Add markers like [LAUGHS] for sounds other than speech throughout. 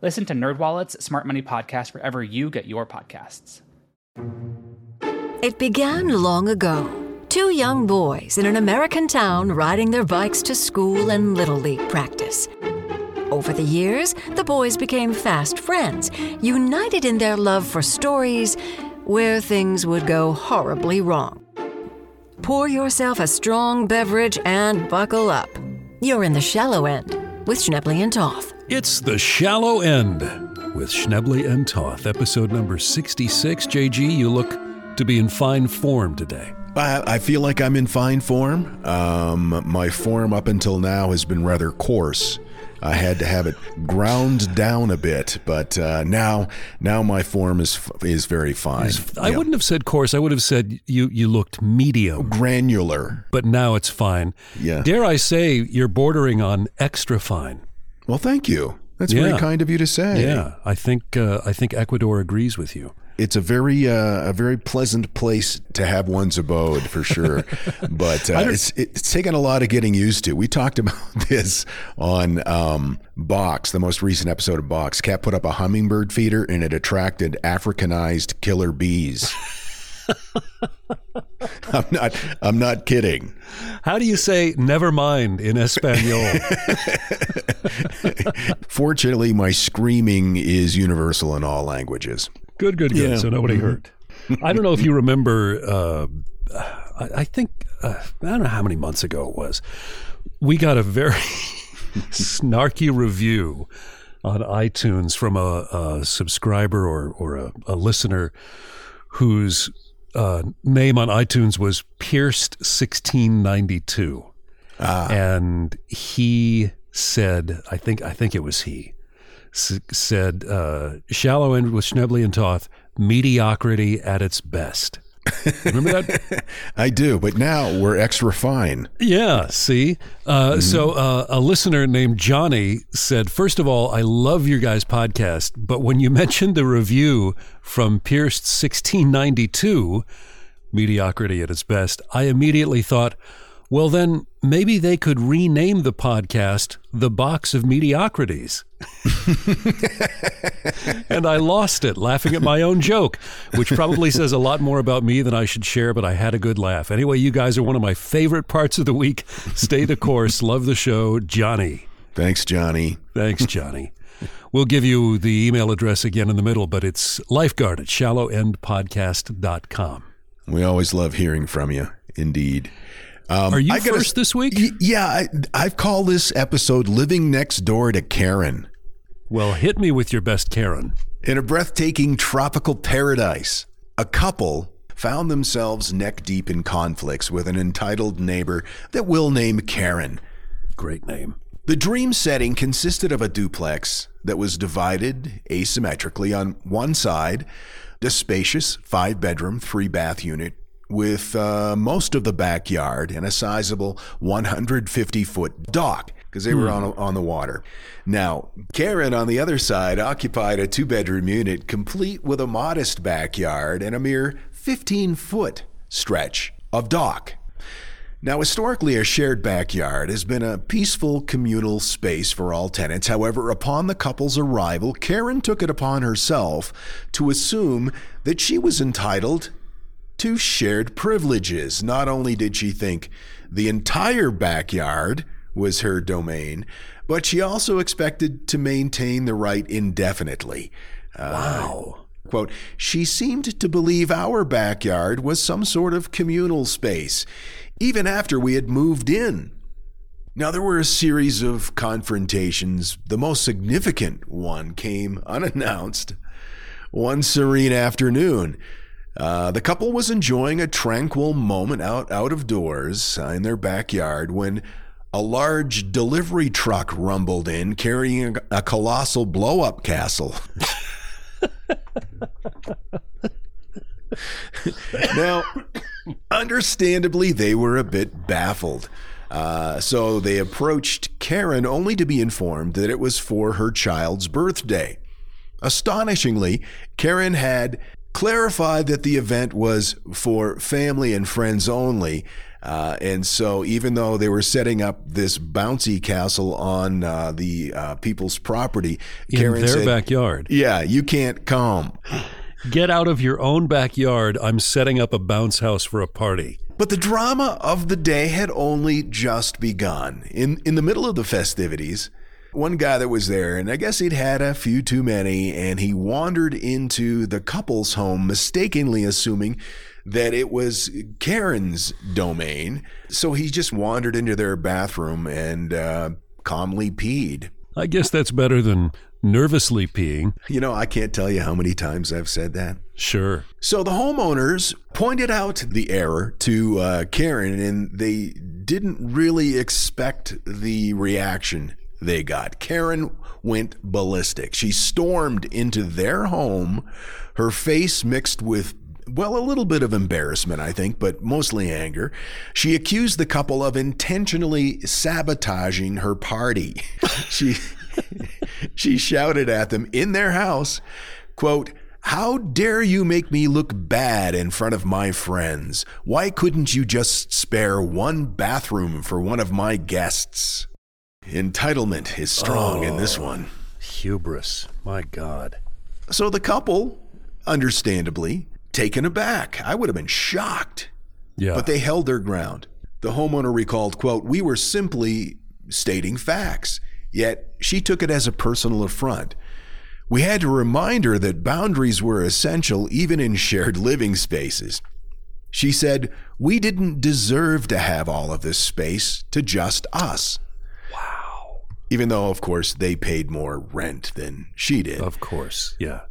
Listen to NerdWallet's Smart Money Podcast wherever you get your podcasts. It began long ago. Two young boys in an American town riding their bikes to school and Little League practice. Over the years, the boys became fast friends, united in their love for stories where things would go horribly wrong. Pour yourself a strong beverage and buckle up. You're in the shallow end with Schnebley and Toth. It's The Shallow End with Schnebley and Toth, episode number 66. JG, you look to be in fine form today. I, I feel like I'm in fine form. Um, my form up until now has been rather coarse. I had to have it ground down a bit, but uh, now now my form is is very fine. I Yeah. wouldn't have said coarse. I would have said you you looked medium, granular. but now it's fine. Yeah. Dare I say you're bordering on extra fine? Well, thank you. That's Yeah. very kind of you to say. Yeah, I think uh, I think Ecuador agrees with you. It's a very uh, a very pleasant place to have one's abode for sure, [LAUGHS] but uh, it's it's taken a lot of getting used to. We talked [LAUGHS] about this on um, Box, the most recent episode of Box. Kat put up a hummingbird feeder and it attracted Africanized killer bees. [LAUGHS] [LAUGHS] I'm not I'm not kidding. How do you say "never mind" in Espanol? [LAUGHS] Fortunately, my screaming is universal in all languages. Good, good, good. Yeah. So nobody hurt. I don't know if you remember. Uh, I, I think uh, I don't know how many months ago it was. We got a very [LAUGHS] snarky review on iTunes from a, a subscriber or or a, a listener whose uh, name on iTunes was Pierced sixteen ninety two, and he said, I think I think it was he s- said, uh, "Shallow end with Schnebley and Toth, mediocrity at its best." Remember that? [LAUGHS] I do, but now we're extra fine. Yeah, see? Uh, So, uh, a listener named Johnny said, First of all, I love your guys' podcast, but when you [LAUGHS] mentioned the review from Pierced 1692, Mediocrity at its best, I immediately thought, well, then maybe they could rename the podcast The Box of Mediocrities. [LAUGHS] and I lost it laughing at my own joke, which probably says a lot more about me than I should share, but I had a good laugh. Anyway, you guys are one of my favorite parts of the week. Stay the course. Love the show. Johnny. Thanks, Johnny. Thanks, Johnny. We'll give you the email address again in the middle, but it's lifeguard at shallowendpodcast.com. We always love hearing from you. Indeed. Um, Are you I gotta- first this week? Y- yeah, I, I've called this episode "Living Next Door to Karen." Well, hit me with your best Karen. In a breathtaking tropical paradise, a couple found themselves neck deep in conflicts with an entitled neighbor that we'll name Karen. Great name. The dream setting consisted of a duplex that was divided asymmetrically on one side, the spacious five bedroom, three bath unit with uh, most of the backyard and a sizable 150 foot dock because they were on, on the water. Now, Karen on the other side occupied a two bedroom unit complete with a modest backyard and a mere 15 foot stretch of dock. Now, historically, a shared backyard has been a peaceful communal space for all tenants. However, upon the couple's arrival, Karen took it upon herself to assume that she was entitled to shared privileges. Not only did she think the entire backyard was her domain, but she also expected to maintain the right indefinitely. Uh, Wow. Quote, she seemed to believe our backyard was some sort of communal space, even after we had moved in. Now, there were a series of confrontations. The most significant one came [LAUGHS] unannounced one serene afternoon. Uh, the couple was enjoying a tranquil moment out, out of doors uh, in their backyard when a large delivery truck rumbled in carrying a, a colossal blow up castle. [LAUGHS] now, understandably, they were a bit baffled. Uh, so they approached Karen only to be informed that it was for her child's birthday. Astonishingly, Karen had clarified that the event was for family and friends only. Uh, and so, even though they were setting up this bouncy castle on uh, the uh, people's property, In Karen their said, backyard. "Yeah, you can't come." Get out of your own backyard. I'm setting up a bounce house for a party. But the drama of the day had only just begun. In in the middle of the festivities, one guy that was there, and I guess he'd had a few too many, and he wandered into the couple's home, mistakenly assuming that it was Karen's domain. So he just wandered into their bathroom and uh, calmly peed. I guess that's better than nervously peeing. You know, I can't tell you how many times I've said that. Sure. So the homeowners pointed out the error to uh, Karen, and they didn't really expect the reaction they got. Karen went ballistic. She stormed into their home, her face mixed with well, a little bit of embarrassment, I think, but mostly anger. She accused the couple of intentionally sabotaging her party. [LAUGHS] she [LAUGHS] she shouted at them in their house, quote, how dare you make me look bad in front of my friends? Why couldn't you just spare one bathroom for one of my guests? Entitlement is strong in this oh, one. Hubris. My God. So the couple, understandably, taken aback. I would have been shocked. Yeah. But they held their ground. The homeowner recalled, quote, We were simply stating facts, yet she took it as a personal affront. We had to remind her that boundaries were essential even in shared living spaces. She said, We didn't deserve to have all of this space to just us. Even though, of course, they paid more rent than she did. of course. Yeah.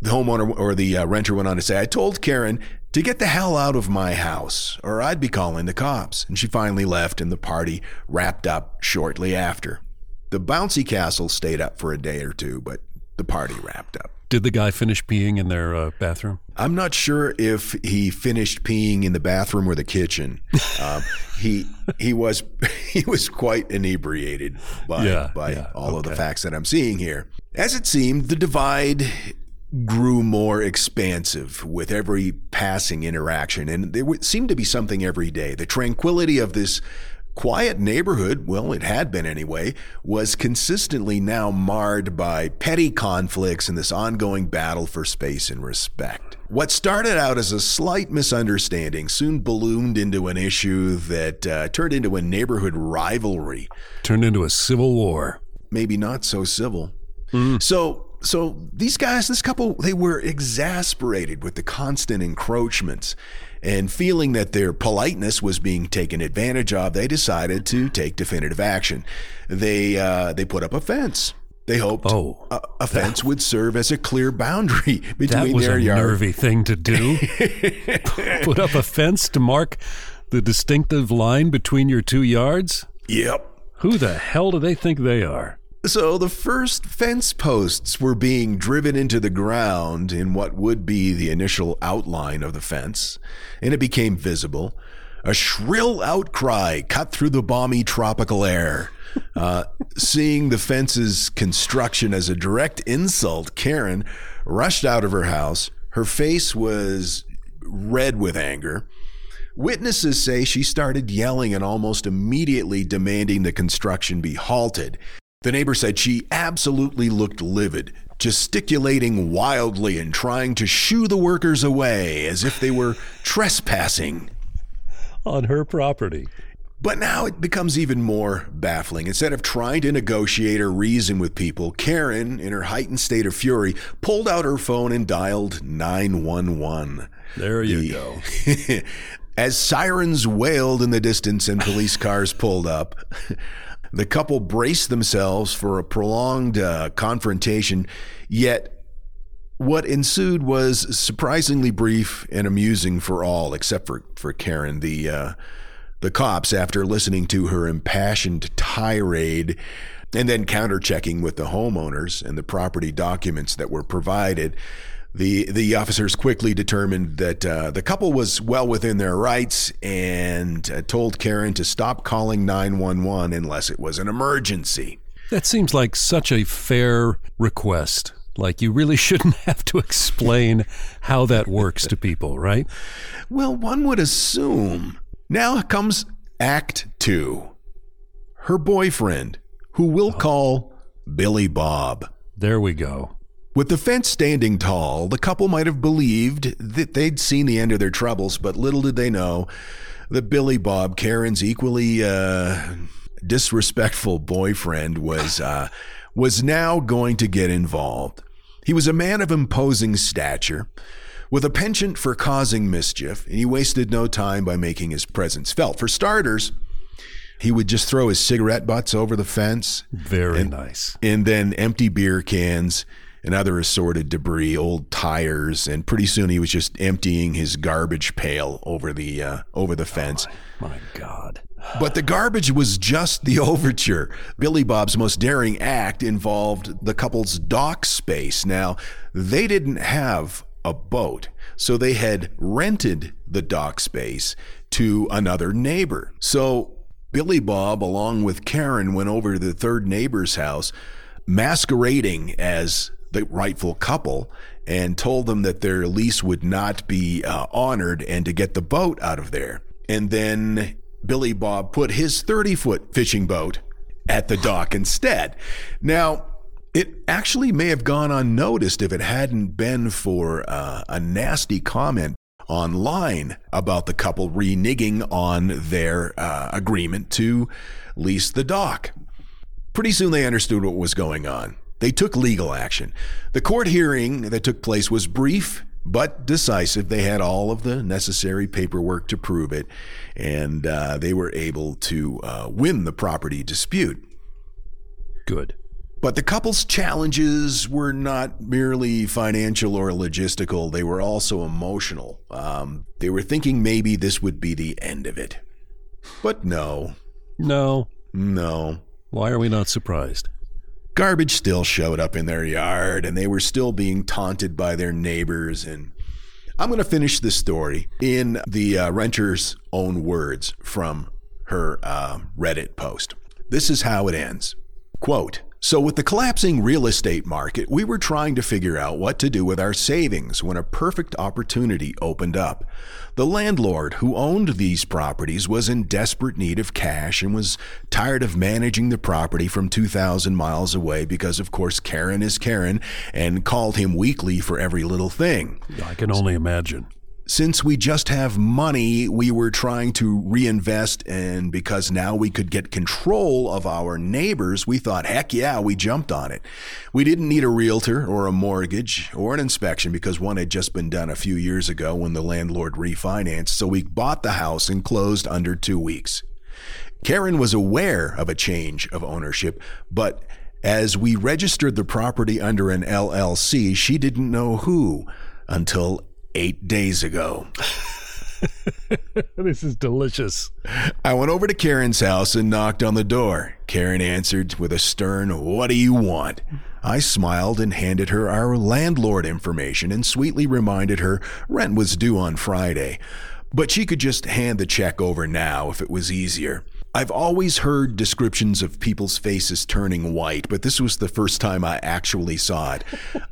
The homeowner or the uh, renter went on to say, I told Karen to get the hell out of my house or I'd be calling the cops. And she finally left and the party wrapped up shortly after. The bouncy castle stayed up for a day or two, but the party wrapped up. Did the guy finish peeing in their uh, bathroom? I'm not sure if he finished peeing in the bathroom or the kitchen. [LAUGHS] Um, he he was [LAUGHS] he was quite inebriated by Yeah, by yeah, all of the facts that I'm seeing here. As it seemed, the divide grew more expansive with every passing interaction, and there seemed to be something every day. The tranquility of this quiet neighborhood, well, it had been anyway, was consistently now marred by petty conflicts and this ongoing battle for space and respect. What started out as a slight misunderstanding soon ballooned into an issue that uh, turned into a neighborhood rivalry Turned into a civil war. maybe not so civil. So so these guys, this couple, they were exasperated with the constant encroachments and feeling that their politeness was being taken advantage of, they decided to take definitive action. They uh, they put up a fence. They hoped Oh, a, a fence would serve as a clear boundary [LAUGHS] between their yard. That was a nervy thing to do. [LAUGHS] Put up a fence to mark the distinctive line between your two yards? Yep. Who the hell do they think they are? So the first fence posts were being driven into the ground in what would be the initial outline of the fence, and it became visible. A shrill outcry cut through the balmy tropical air. Uh, seeing the fence's construction as a direct insult, Karen rushed out of her house. Her face was red with anger. Witnesses say she started yelling and almost immediately demanding the construction be halted. The neighbor said she absolutely looked livid, gesticulating wildly and trying to shoo the workers away as if they were trespassing. On her property. But now it becomes even more baffling. Instead of trying to negotiate or reason with people, Karen, in her heightened state of fury, pulled out her phone and dialed 911. There you go. [LAUGHS] As sirens wailed in the distance and police cars pulled up, the couple braced themselves for a prolonged uh, confrontation, yet what ensued was surprisingly brief and amusing for all, except for, for Karen. The uh, the cops, after listening to her impassioned tirade and then counter checking with the homeowners and the property documents that were provided, the the officers quickly determined that uh, the couple was well within their rights and uh, told Karen to stop calling 911 unless it was an emergency. That seems like such a fair request. Like you really [LAUGHS] shouldn't have to explain how that works to people, right? Well, one would assume. Now comes Act Two. Her boyfriend, who we'll call Billy Bob. There we go. With the fence standing tall, the couple might have believed that they'd seen the end of their troubles, but little did they know that Billy Bob, Karen's equally uh, disrespectful boyfriend, was uh, was now going to get involved. He was a man of imposing stature, with a penchant for causing mischief, and he wasted no time by making his presence felt. For starters, he would just throw his cigarette butts over the fence. Very and, nice. And then empty beer cans and other assorted debris, old tires, and pretty soon he was just emptying his garbage pail over the uh, over the fence. Oh my, my God. But the garbage was just the [LAUGHS] overture. Billy Bob's most daring act involved the couple's dock space. Now, they didn't have a boat, so they had rented the dock space to another neighbor. So Billy Bob, along with Karen, went over to the third neighbor's house, masquerading as the rightful couple and told them that their lease would not be uh, honored and to get the boat out of there. And then Billy Bob put his 30 foot fishing boat at the dock instead. Now, it actually may have gone unnoticed if it hadn't been for uh, a nasty comment online about the couple reneging on their uh, agreement to lease the dock. Pretty soon they understood what was going on. They took legal action. The court hearing that took place was brief but decisive. They had all of the necessary paperwork to prove it, and uh, they were able to uh, win the property dispute. Good. But the couple's challenges were not merely financial or logistical, they were also emotional. Um, they were thinking maybe this would be the end of it. But no. No. No. Why are we not surprised? Garbage still showed up in their yard, and they were still being taunted by their neighbors. And I'm going to finish this story in the uh, renter's own words from her uh, Reddit post. This is how it ends. Quote, so, with the collapsing real estate market, we were trying to figure out what to do with our savings when a perfect opportunity opened up. The landlord who owned these properties was in desperate need of cash and was tired of managing the property from 2,000 miles away because, of course, Karen is Karen and called him weekly for every little thing. I can only imagine since we just have money, we were trying to reinvest. And because now we could get control of our neighbors, we thought, heck yeah, we jumped on it. We didn't need a realtor or a mortgage or an inspection because one had just been done a few years ago when the landlord refinanced. So we bought the house and closed under two weeks. Karen was aware of a change of ownership, but as we registered the property under an LLC, she didn't know who until eight days ago. [LAUGHS] this is delicious. I went over to Karen's house and knocked on the door. Karen answered with a stern, What do you want? I smiled and handed her our landlord information and sweetly reminded her rent was due on Friday. But she could just hand the check over now if it was easier. I've always heard descriptions of people's faces turning white, but this was the first time I actually saw it.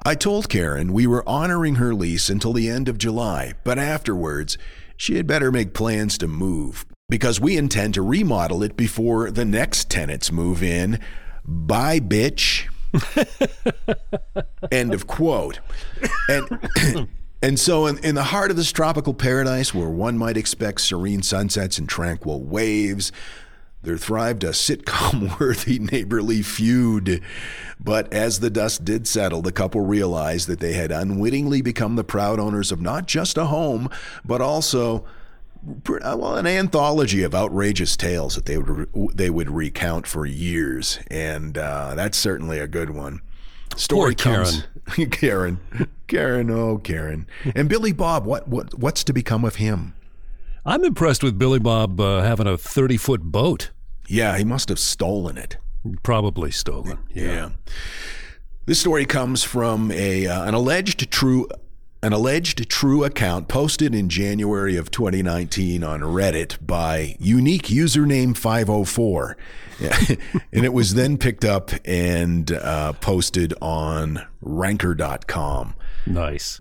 I told Karen we were honoring her lease until the end of July, but afterwards, she had better make plans to move because we intend to remodel it before the next tenants move in. Bye, bitch. [LAUGHS] End of quote. And [COUGHS] And so, in, in the heart of this tropical paradise, where one might expect serene sunsets and tranquil waves, there thrived a sitcom [LAUGHS] worthy neighborly feud. But as the dust did settle, the couple realized that they had unwittingly become the proud owners of not just a home, but also well, an anthology of outrageous tales that they would they would recount for years, and uh, that's certainly a good one. Story Poor comes, [LAUGHS] Karen, Karen, oh Karen, and Billy Bob. What what what's to become of him? I'm impressed with Billy Bob uh, having a 30 foot boat. Yeah, he must have stolen it. Probably stolen. Yeah. Yeah. This story comes from a uh, an alleged true an alleged true account posted in January of 2019 on Reddit by unique username 504. [LAUGHS] and it was then picked up and uh, posted on ranker.com. Nice.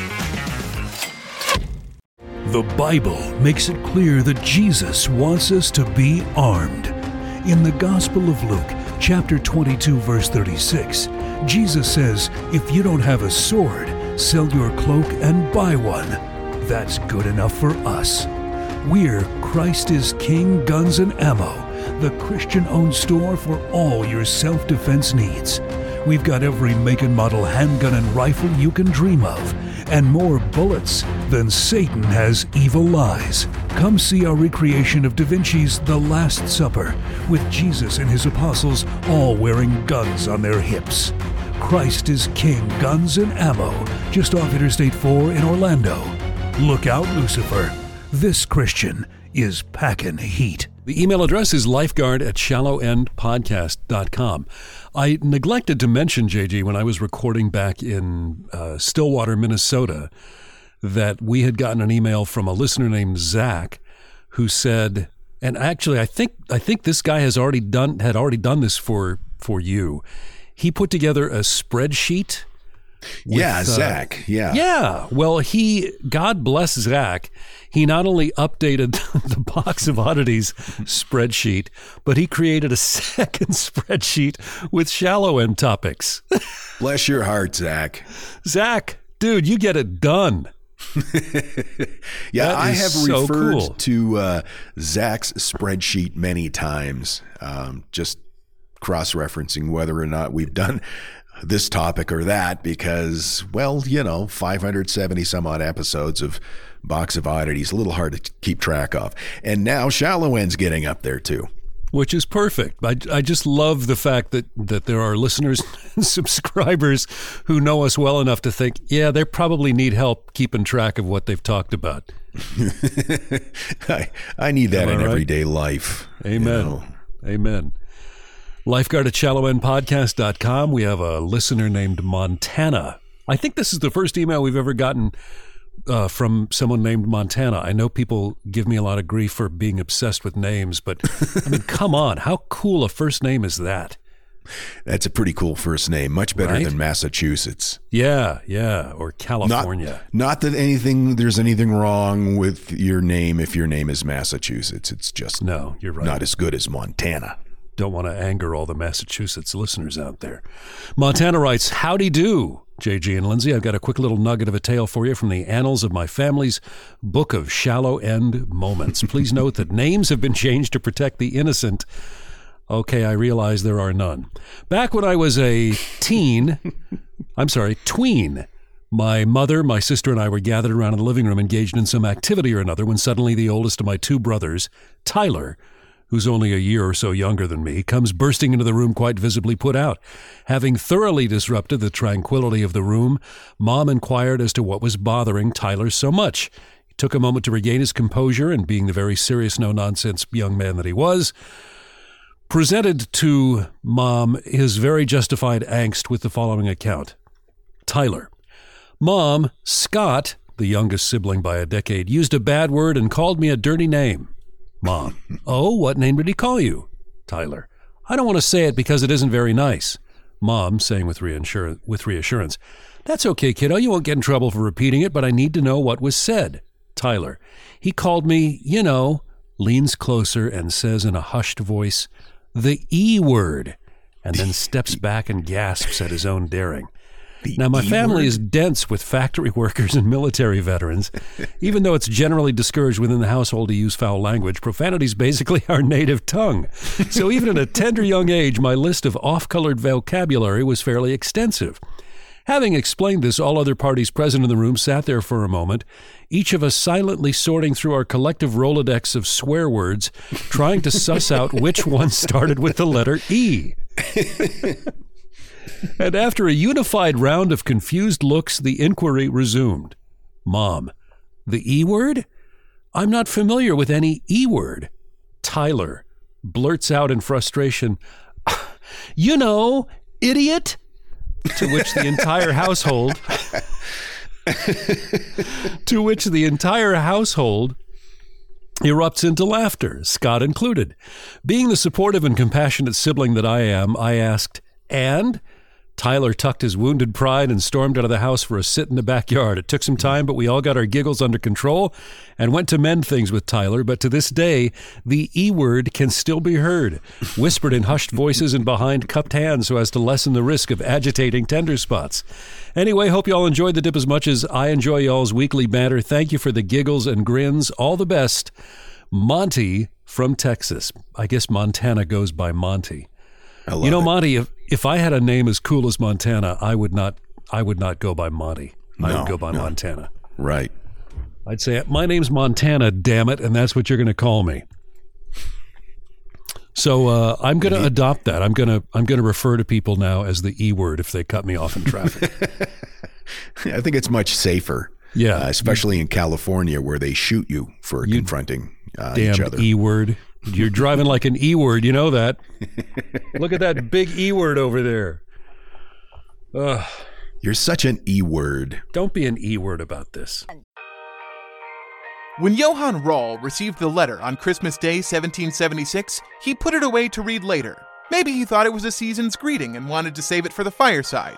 The Bible makes it clear that Jesus wants us to be armed. In the Gospel of Luke, chapter 22, verse 36, Jesus says, If you don't have a sword, sell your cloak and buy one. That's good enough for us. We're Christ is King Guns and Ammo, the Christian owned store for all your self defense needs. We've got every make and model handgun and rifle you can dream of, and more bullets than Satan has evil lies. Come see our recreation of Da Vinci's The Last Supper, with Jesus and his apostles all wearing guns on their hips. Christ is King Guns and Ammo, just off Interstate 4 in Orlando. Look out, Lucifer. This Christian is packing heat. The email address is lifeguard at shallowendpodcast.com. I neglected to mention, JG, when I was recording back in uh, Stillwater, Minnesota, that we had gotten an email from a listener named Zach who said, and actually, I think I think this guy has already done had already done this for for you. He put together a spreadsheet. With, yeah, uh, Zach. Yeah. yeah. Well, he, God bless Zach, he not only updated [LAUGHS] the box of oddities spreadsheet, but he created a [LAUGHS] second spreadsheet with shallow end topics. Bless your heart, Zach. Zach, dude, you get it done. [LAUGHS] Yeah, I have so referred cool. to uh, Zach's spreadsheet many times, um, just cross referencing whether or not we've done this topic or that because, well, you know, 570 some odd episodes of Box of Oddities, a little hard to keep track of. And now Shallow End's getting up there too. which is perfect. I, I just love the fact that, that there are listeners [LAUGHS] and subscribers who know us well enough to think, yeah, they probably need help keeping track of what they've talked about. [LAUGHS] I, I need that Am I in right? everyday life. you Amen. know. Amen. Lifeguard at shallowendpodcast.com. We have a listener named Montana. I think this is the first email we've ever gotten uh, from someone named Montana. I know people give me a lot of grief for being obsessed with names, but I mean, [LAUGHS] come on. How cool a first name is that? That's a pretty cool first name. Much better Right? than Massachusetts. Yeah, yeah. Or Not, California. not that anything there's anything wrong with your name if your name is Massachusetts. It's just no, you're right. not as good as Montana. Don't want to anger all the Massachusetts listeners out there. Montana writes, Howdy do, JG and Lindsay. I've got a quick little nugget of a tale for you from the annals of my family's book of shallow end moments. Please note that names have been changed to protect the innocent. Okay, I realize there are none. Back when I was a teen, I'm sorry, tween, My mother, my sister, and I were gathered around in the living room engaged in some activity or another when suddenly the oldest of my two brothers, Tyler, who's only a year or so younger than me, comes bursting into the room quite visibly put out. Having thoroughly disrupted the tranquility of the room, Mom inquired as to what was bothering Tyler so much. He took a moment to regain his composure and, being the very serious, no nonsense young man that he was, presented to Mom his very justified angst with the following account Tyler, Mom, Scott, the youngest sibling by a decade, used a bad word and called me a dirty name. Mom, oh, what name did he call you? Tyler, I don't want to say it because it isn't very nice. Mom, saying with, with reassurance, That's okay, kiddo. You won't get in trouble for repeating it, but I need to know what was said. Tyler, he called me, you know, leans closer and says in a hushed voice, the E word, and then steps back and gasps at his own daring. Now, my family is dense with factory [LAUGHS] workers and military veterans. Even though it's generally discouraged within the household to use foul language, profanity is basically [LAUGHS] our native tongue. So, even at a tender young age, my list of off colored vocabulary was fairly extensive. Having explained this, all other parties present in the room sat there for a moment, each of us silently sorting through our collective Rolodex of swear words, trying to suss out which one started with the letter E. and after a unified round of confused looks, the inquiry resumed. Mom, the E word? I'm not familiar with any E word. Tyler blurts out in frustration, [LAUGHS] You know, idiot! To which the entire household [LAUGHS] to which the entire household erupts into laughter, Scott included. Being the supportive and compassionate sibling that I am, I asked, And? Tyler tucked his wounded pride and stormed out of the house for a sit in the backyard. It took some time, but we all got our giggles under control and went to mend things with Tyler. But to this day, the E word can still be heard, whispered in hushed voices and behind cupped hands so as to lessen the risk of agitating tender spots. Anyway, hope you all enjoyed the dip as much as I enjoy y'all's weekly banter. Thank you for the giggles and grins. All the best. Monty from Texas. I guess Montana goes by Monty. You know, it. Monty, if, if I had a name as cool as Montana, I would not I would not go by Monty. I would go by no. Montana. Right. I'd say my name's Montana, damn it, and that's what you're going to call me. So uh, I'm going to adopt that. I'm going to I'm going to refer to people now as the E word if they cut me off in traffic. [LAUGHS] I think it's much safer. Yeah. uh, especially in California where they shoot you for confronting uh, each other. E word. You're driving like an E word. You know that. [LAUGHS] Look at that big E word over there. Ugh, You're such an E word. don't be an E word about this. When Johann Rall received the letter on Christmas Day 1776, he put it away to read later. Maybe he thought it was a season's greeting and wanted to save it for the fireside.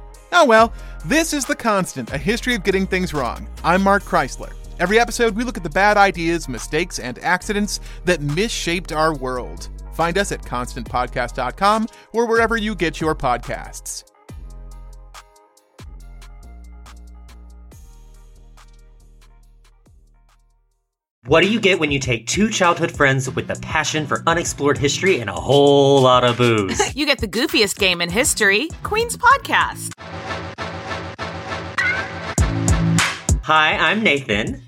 Oh well, this is The Constant, a history of getting things wrong. I'm Mark Chrisler. Every episode, we look at the bad ideas, mistakes, and accidents that misshaped our world. Find us at constantpodcast.com or wherever you get your podcasts. What do you get when you take two childhood friends with a passion for unexplored history and a whole lot of booze? [LAUGHS] You get the goofiest game in history, Queen's Podcast. Hi, I'm Nathan.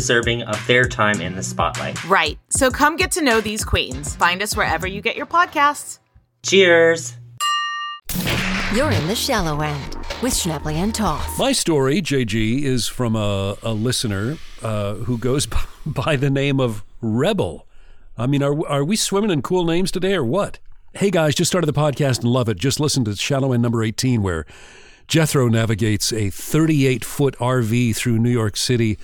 deserving of their time in the spotlight. Right, so come get to know these queens. Find us wherever you get your podcasts. Cheers! You're in the shallow end. with Schnebley and Toth. My story, JG, is from a, a listener uh, who goes [LAUGHS] by the name of Rebel. I mean, are, are we swimming in cool names today or what? Hey guys, just started the podcast and love it. Just listen to Shallow End number 18 where Jethro navigates a 38 foot RV through New York City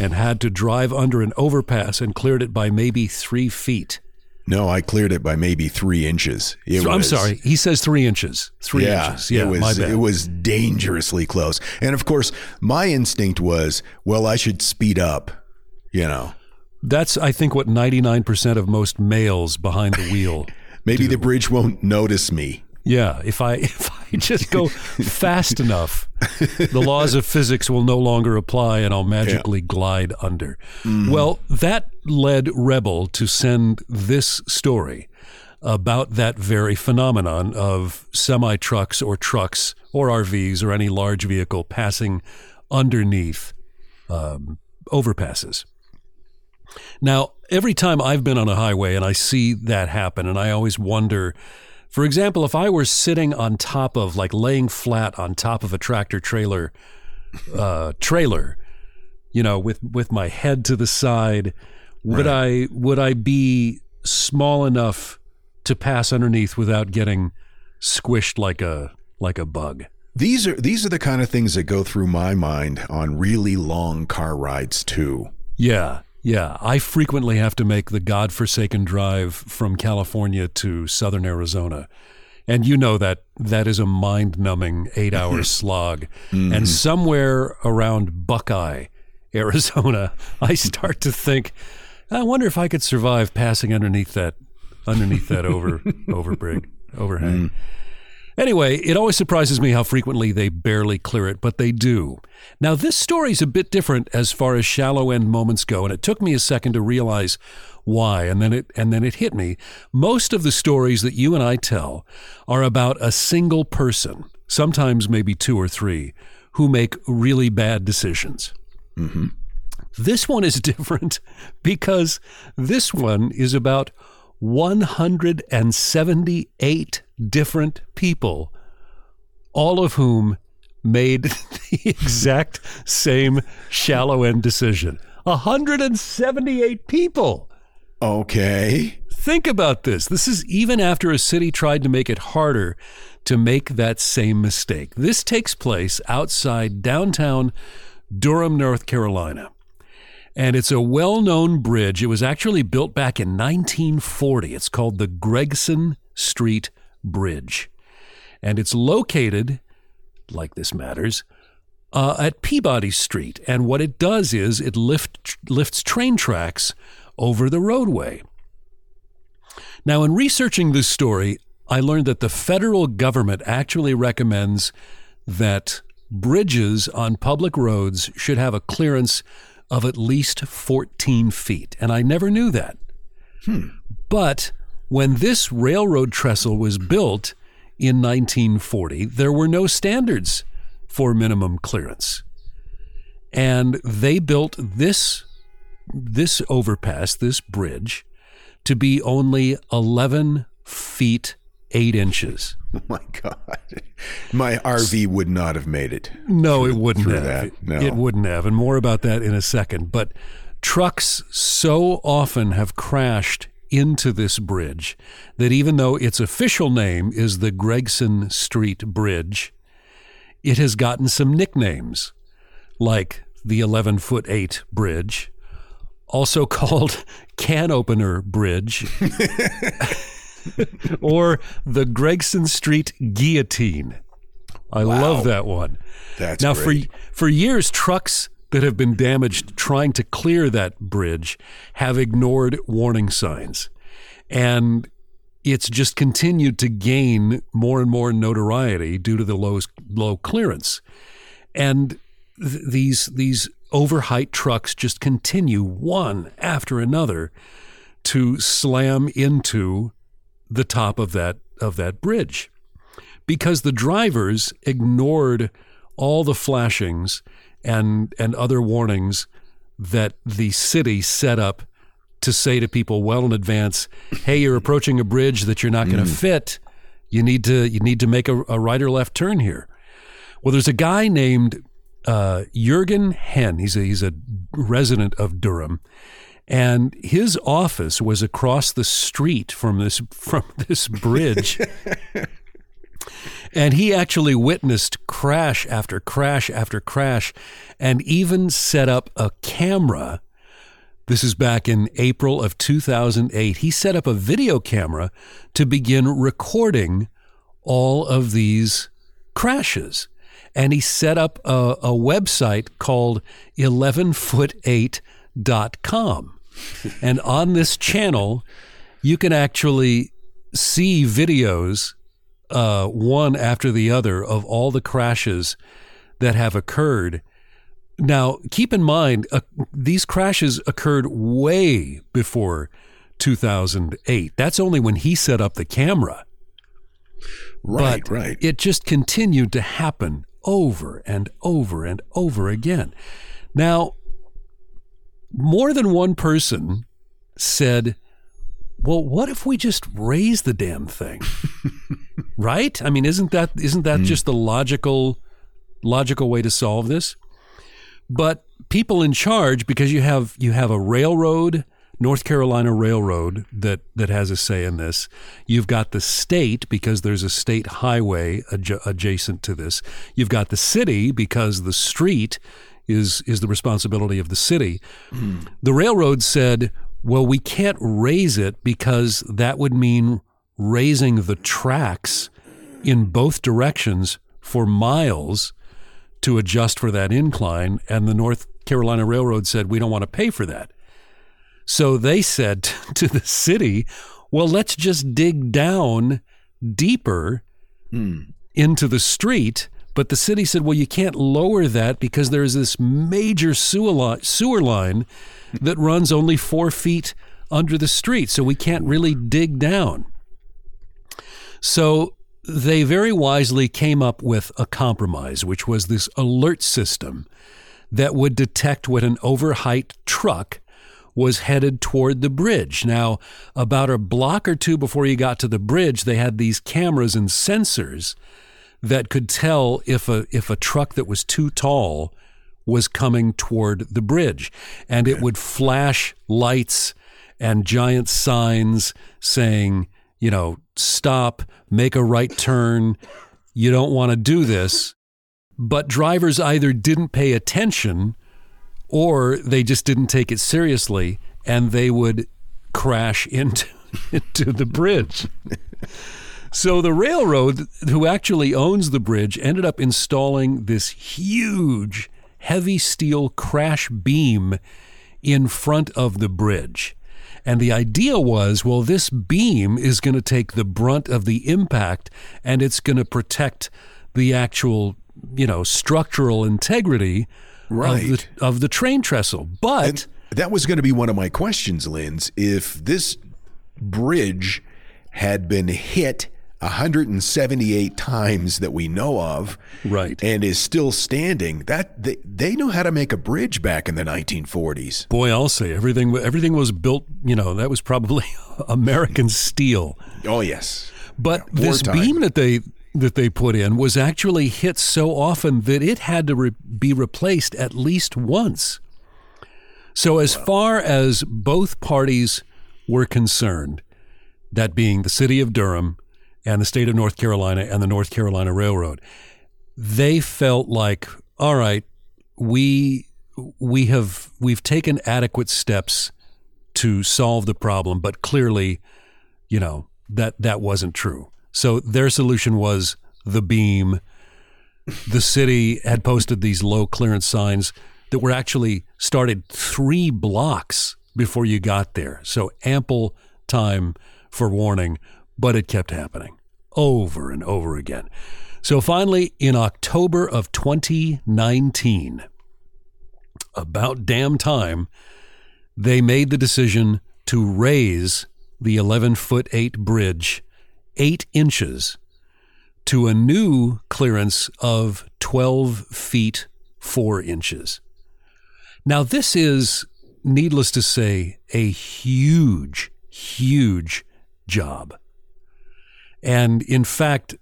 and had to drive under an overpass and cleared it by maybe three feet. No, I cleared it by maybe three inches. It I'm was- sorry. He says three inches. Three yeah, inches. Yeah, it was my bad. it was dangerously close. And of course, my instinct was, well, I should speed up. You know, That's, I think, what 99% of most males behind the wheel. [LAUGHS] maybe the bridge won't notice me. Yeah, if I [LAUGHS] if I just go fast enough, the [LAUGHS] laws of physics will no longer apply and I'll magically glide under. Well, that led Rebel to send this story about that very phenomenon of semi trucks or trucks or RVs or any large vehicle passing underneath um, overpasses. Now, every time I've been on a highway and I see that happen, and I always wonder, for example, if I were sitting on top of, like laying flat on top of a tractor trailer, uh, trailer, you know, with with my head to the side, would I would I be small enough to pass underneath without getting squished like a like a bug? These are these are the kind of things that go through my mind on really long car rides too. Yeah, yeah. I frequently have to make the godforsaken drive from California to southern Arizona. And you know that that is a mind numbing eight hour [LAUGHS] slog. Mm-hmm. And somewhere around Buckeye, [LAUGHS] Arizona, I start to think, I wonder if I could survive passing underneath that underneath that over [LAUGHS] overbrig overhang. Mm. Anyway, it always surprises me how frequently they barely clear it, but they do. Now, this story's a bit different as far as shallow end moments go, and it took me a second to realize why, and then it and then it hit me. Most of the stories that you and I tell are about a single person, sometimes maybe two or three, who make really bad decisions. Mm-hmm. This one is [LAUGHS] different because this one is about 178 different people, all of whom made [LAUGHS] the exact same shallow end decision. 178 people. Okay. Think about this. This is even after a city tried to make it harder to make that same mistake. This takes place outside downtown Durham, North Carolina. And it's a well known bridge. It was actually built back in 1940. It's called the Gregson Street Bridge. And it's located, like this matters, uh, at Peabody Street. And what it does is it lift, lifts train tracks over the roadway. Now, in researching this story, I learned that the federal government actually recommends that bridges on public roads should have a clearance of at least 14 feet. And I never knew that. Hmm. But when this railroad trestle was built in 1940, there were no standards for minimum clearance. And they built this this overpass, this bridge, to be only 11 feet 8 inches. [LAUGHS] Oh my God. My RV would not have made it. No, it wouldn't have. that. It- No. It wouldn't have. And more about that in a second. But trucks so often have crashed into this bridge that even though its official name is the Gregson Street Bridge, it has gotten some nicknames like the 11 foot 8 bridge, also [LAUGHS] called Can Opener Bridge, [LAUGHS] [LAUGHS] or the Gregson Street Guillotine. I love that one. That's now great. for for years trucks that have been damaged trying to clear that bridge have ignored warning signs and it's just continued to gain more and more notoriety due to the low low clearance and th- these these overheight trucks just continue one after another to slam into the top of that of that bridge because the drivers ignored all the flashings and and other warnings that the city set up to say to people well in advance, "Hey, you're approaching a bridge that you're not going to fit. You need to you need to make a, a right or left turn here." Well, there's a guy named uh, Jurgen Henn. He's a, he's a resident of Durham, and his office was across the street from this [LAUGHS] from this bridge. and he actually witnessed crash after crash after crash, and even set up a camera. This is back in April of 2008. He set up a video camera to begin recording all of these crashes and he set up a, a website called 11foot8.com. and on this channel, you can actually see videos, uh, one after the other, of all the crashes that have occurred. Now, keep in mind, uh, these crashes occurred way before 2008. That's only when he set up the camera. Right, but right. It just continued to happen over and over and over again. Now, more than one person said, well, what if we just raise the damn thing? [LAUGHS] right? I mean, isn't that isn't that mm. just the logical logical way to solve this? But people in charge because you have you have a railroad North Carolina Railroad that that has a say in this. You've got the state because there's a state highway adj- adjacent to this. You've got the city because the street is is the responsibility of the city. Mm. The railroad said, "Well, we can't raise it because that would mean raising the tracks in both directions for miles to adjust for that incline." And the North Carolina Railroad said, "We don't want to pay for that." So they said [LAUGHS] to the city, well, let's just dig down deeper mm. into the street. But the city said, well, you can't lower that because there's this major sewer line that runs only four feet under the street. So we can't really dig down. So they very wisely came up with a compromise, which was this alert system that would detect when an overheight truck was headed toward the bridge. Now, about a block or two before you got to the bridge, they had these cameras and sensors that could tell if a if a truck that was too tall was coming toward the bridge and it would flash lights and giant signs saying, you know, stop, make a right turn, you don't want to do this. But drivers either didn't pay attention or they just didn't take it seriously and they would crash [LAUGHS] into, into the bridge. [LAUGHS] so the railroad, who actually owns the bridge, ended up installing this huge heavy steel crash beam in front of the bridge. And the idea was well, this beam is going to take the brunt of the impact and it's going to protect the actual, you know, structural integrity right. of, the, of the train trestle. But and that was going to be one of my questions, Linz. If this bridge had been hit 178 times that we know of, right, and is still standing. That they, they knew how to make a bridge back in the 1940s. Boy, I'll say everything. Everything was built. You know, that was probably [LAUGHS] American steel. Oh yes, but yeah, this beam that they that they put in was actually hit so often that it had to re- be replaced at least once. So, as wow. far as both parties were concerned, that being the city of Durham and the state of North Carolina and the North Carolina Railroad, they felt like, all right, we we have we've taken adequate steps to solve the problem, but clearly, you know, that that wasn't true. So their solution was the beam. The city had posted these low clearance signs that were actually started three blocks before you got there. So ample time for warning, but it kept happening over and over again. So finally, in October of 2019, about damn time, they made the decision to raise the 11 foot 8 bridge eight inches to a new clearance of 12 feet 4 inches. Now, this is, needless to say, a huge, huge job. And in fact,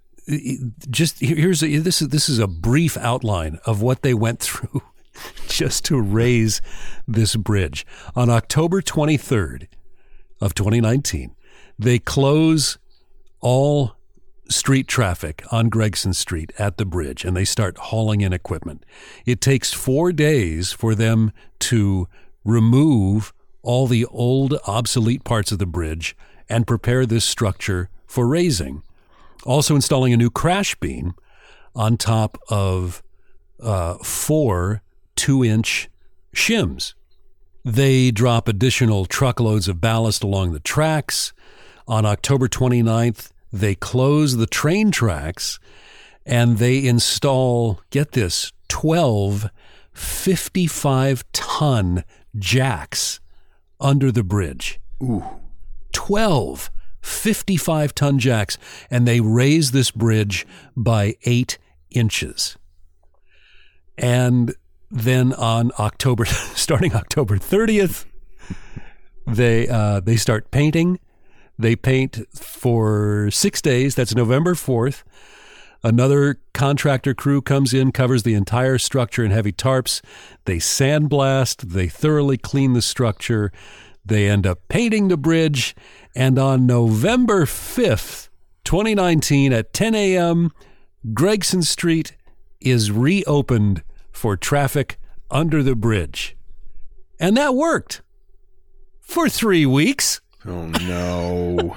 just here's a, this is this is a brief outline of what they went [LAUGHS] through just to raise this bridge. On October 23rd of 2019, they close all street traffic on Gregson Street at the bridge and they start hauling in equipment. It takes 4 days for them to remove all the old obsolete parts of the bridge and prepare this structure for raising. Also installing a new crash beam on top of uh, four two inch shims. They drop additional truckloads of ballast along the tracks. On October 29th, they close the train tracks and they install, get this, 12 55 ton jacks under the bridge. Ooh. 12 55 ton jacks, and they raise this bridge by eight inches. And then on October, [LAUGHS] starting October 30th, they uh, they start painting. They paint for six days. That's November 4th. Another contractor crew comes in, covers the entire structure in heavy tarps. They sandblast, they thoroughly clean the structure. They end up painting the bridge. And on November 5th, 2019, at 10 a.m., Gregson Street is reopened for traffic under the bridge. And that worked for three weeks. Oh, no.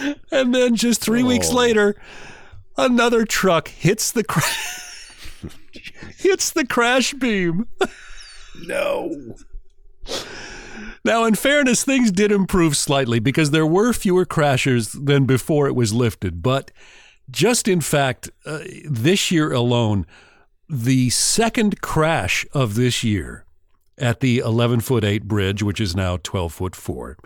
[LAUGHS] and then just three oh. weeks later, another truck hits the cra- [LAUGHS] hits the crash beam. no. [LAUGHS] Now, in fairness, things did improve slightly because there were fewer crashers than before it was lifted. But just in fact, uh, this year alone, the second crash of this year at the 11 foot 8 bridge, which is now 12 foot 4,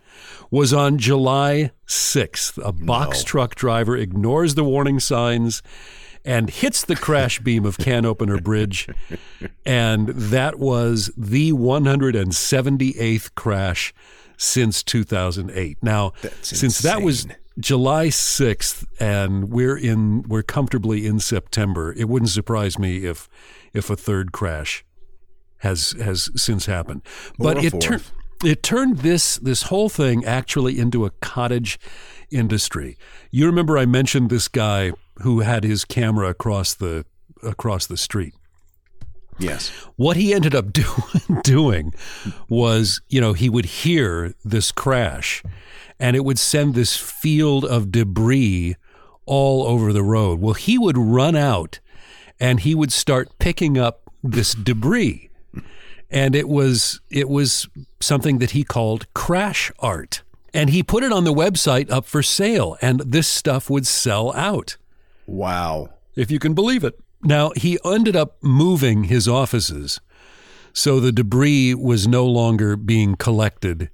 was on July 6th. A box no. truck driver ignores the warning signs and hits the crash beam of Can Opener Bridge. And that was the 178th crash since 2008. Now, since that was July 6th and we're in we're comfortably in September, it wouldn't surprise me if if a third crash has has since happened. But it turned it turned this this whole thing actually into a cottage industry. You remember I mentioned this guy who had his camera across the across the street. Yes. What he ended up [LAUGHS] do, doing was, you know, he would hear this crash and it would send this field of debris all over the road. Well, he would run out and he would start picking up this debris. And it was it was something that he called crash art. And he put it on the website up for sale and this stuff would sell out. Wow. If you can believe it. Now, he ended up moving his offices. So the debris was no longer being collected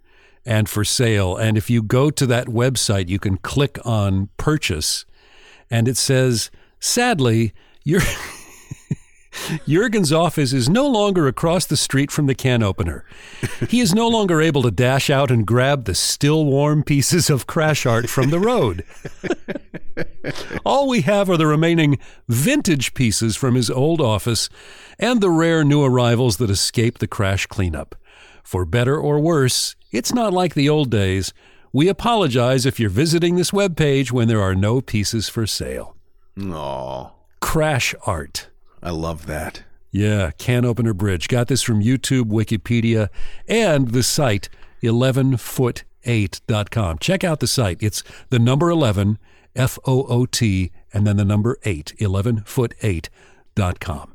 and for sale. And if you go to that website, you can click on purchase and it says, sadly, you're. [LAUGHS] Jurgen's office is no longer across the street from the can opener. He is no longer able to dash out and grab the still warm pieces of crash art from the road. All we have are the remaining vintage pieces from his old office and the rare new arrivals that escape the crash cleanup. For better or worse, it's not like the old days. We apologize if you're visiting this webpage when there are no pieces for sale. Aww. Crash art. I love that. Yeah, Can Opener Bridge. Got this from YouTube, Wikipedia, and the site 11foot8.com. Check out the site. It's the number 11, F O O T, and then the number 8, 11foot8.com.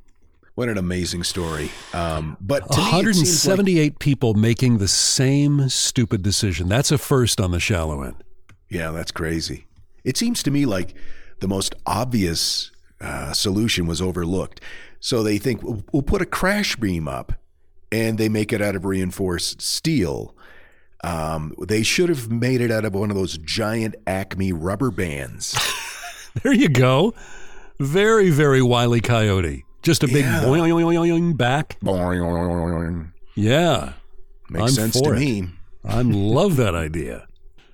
What an amazing story. Um, but 178 like, people making the same stupid decision. That's a first on the shallow end. Yeah, that's crazy. It seems to me like the most obvious uh, solution was overlooked. So they think we'll, we'll, put a crash beam up, and they make it out of reinforced steel. Um, they should have made it out of one of those giant Acme rubber bands. [LAUGHS] there you go. Very, very wily coyote. Just a big yeah. boing, boing, boing back. Boing, yeah. Makes I'm sense to it. me. I love that idea.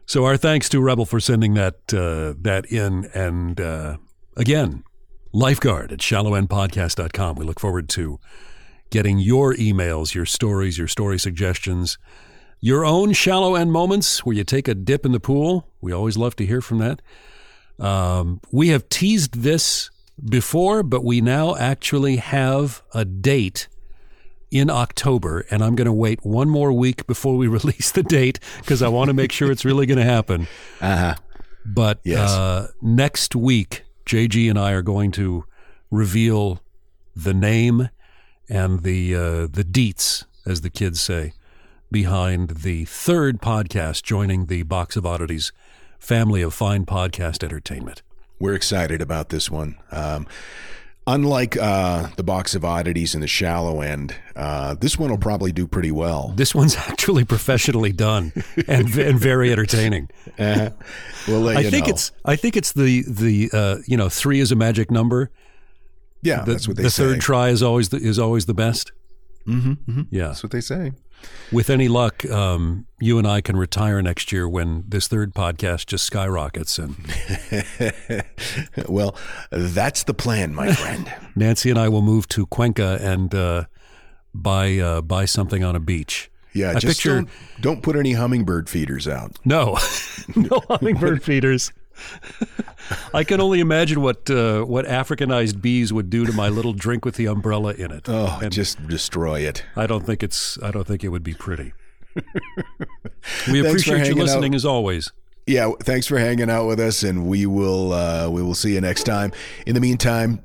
So our thanks to Rebel for sending that uh, that in, and uh, Again, lifeguard at shallowendpodcast.com. We look forward to getting your emails, your stories, your story suggestions, your own shallow end moments where you take a dip in the pool. We always love to hear from that. Um, we have teased this before, but we now actually have a date in October, and I'm going to wait one more week before we [LAUGHS] release the date because I want to make sure it's really going to happen. Uh-huh. But Yes. uh, next week, JG and I are going to reveal the name and the uh, the deets, as the kids say, behind the third podcast joining the Box of Oddities family of fine podcast entertainment. We're excited about this one. Um, unlike uh, the box of oddities in the shallow end, uh, this one will probably do pretty well. This one's [LAUGHS] actually professionally done and, and very entertaining. Uh, we'll let I think know. it's I think it's the the uh, you know three is a magic number. yeah, The, that's what they say. the third try is always the, is always the best. hmm hmm Yeah. That's what they say. With any luck, um, you and I can retire next year when this third podcast just skyrockets, and [LAUGHS] well, that's the plan, my friend. [LAUGHS] Nancy and I will move to Cuenca and uh, buy uh, buy something on a beach. Yeah, I just picture don't, don't put any hummingbird feeders out. no, [LAUGHS] no hummingbird feeders. [LAUGHS] I can only imagine what uh, what Africanized bees would do to my little drink with the umbrella in it. Oh, And just destroy it. I don't think it's I don't think it would be pretty. [LAUGHS] we appreciate you hanging out. listening as always. Yeah, thanks for hanging out with us, and we will uh, we will see you next time. In the meantime,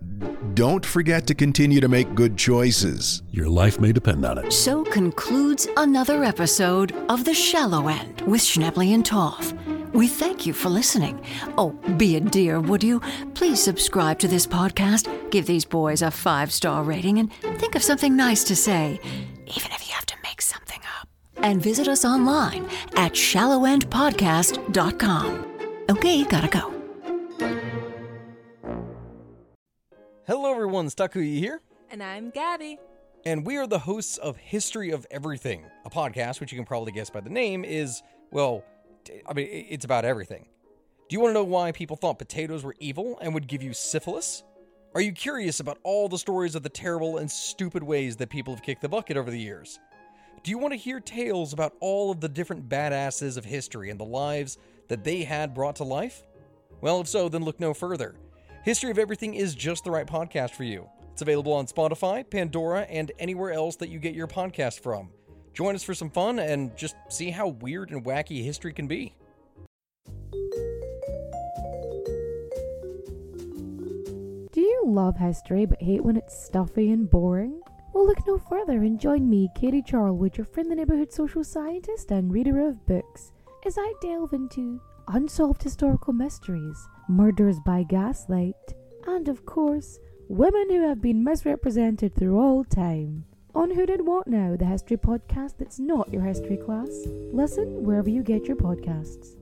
don't forget to continue to make good choices. Your life may depend on it. So concludes another episode of The Shallow End with Schnebley and Toff. We thank you for listening. Oh, be a dear, would you? Please subscribe to this podcast, give these boys a five star rating, and think of something nice to say, even if you have to make something up. And visit us online at shallowendpodcast.com. Okay, gotta go. Hello, everyone. Stakuyi here, And I'm Gabby. and we are the hosts of History of Everything, a podcast which you can probably guess by the name is, well, I mean, it's about everything. Do you want to know why people thought potatoes were evil and would give you syphilis? Are you curious about all the stories of the terrible and stupid ways that people have kicked the bucket over the years? Do you want to hear tales about all of the different badasses of history and the lives that they had brought to life? Well, if so, then look no further. History of Everything is just the right podcast for you. It's available on Spotify, Pandora, and anywhere else that you get your podcast from. Join us for some fun and just see how weird and wacky history can be. Do you love history but hate when it's stuffy and boring? Well, look no further and join me, Katie Charlwood, your friendly neighborhood social scientist and reader of books, as I delve into unsolved historical mysteries, murders by gaslight, and of course, women who have been misrepresented through all time. On Who Did What Now, the history podcast that's not your history class. Listen wherever you get your podcasts.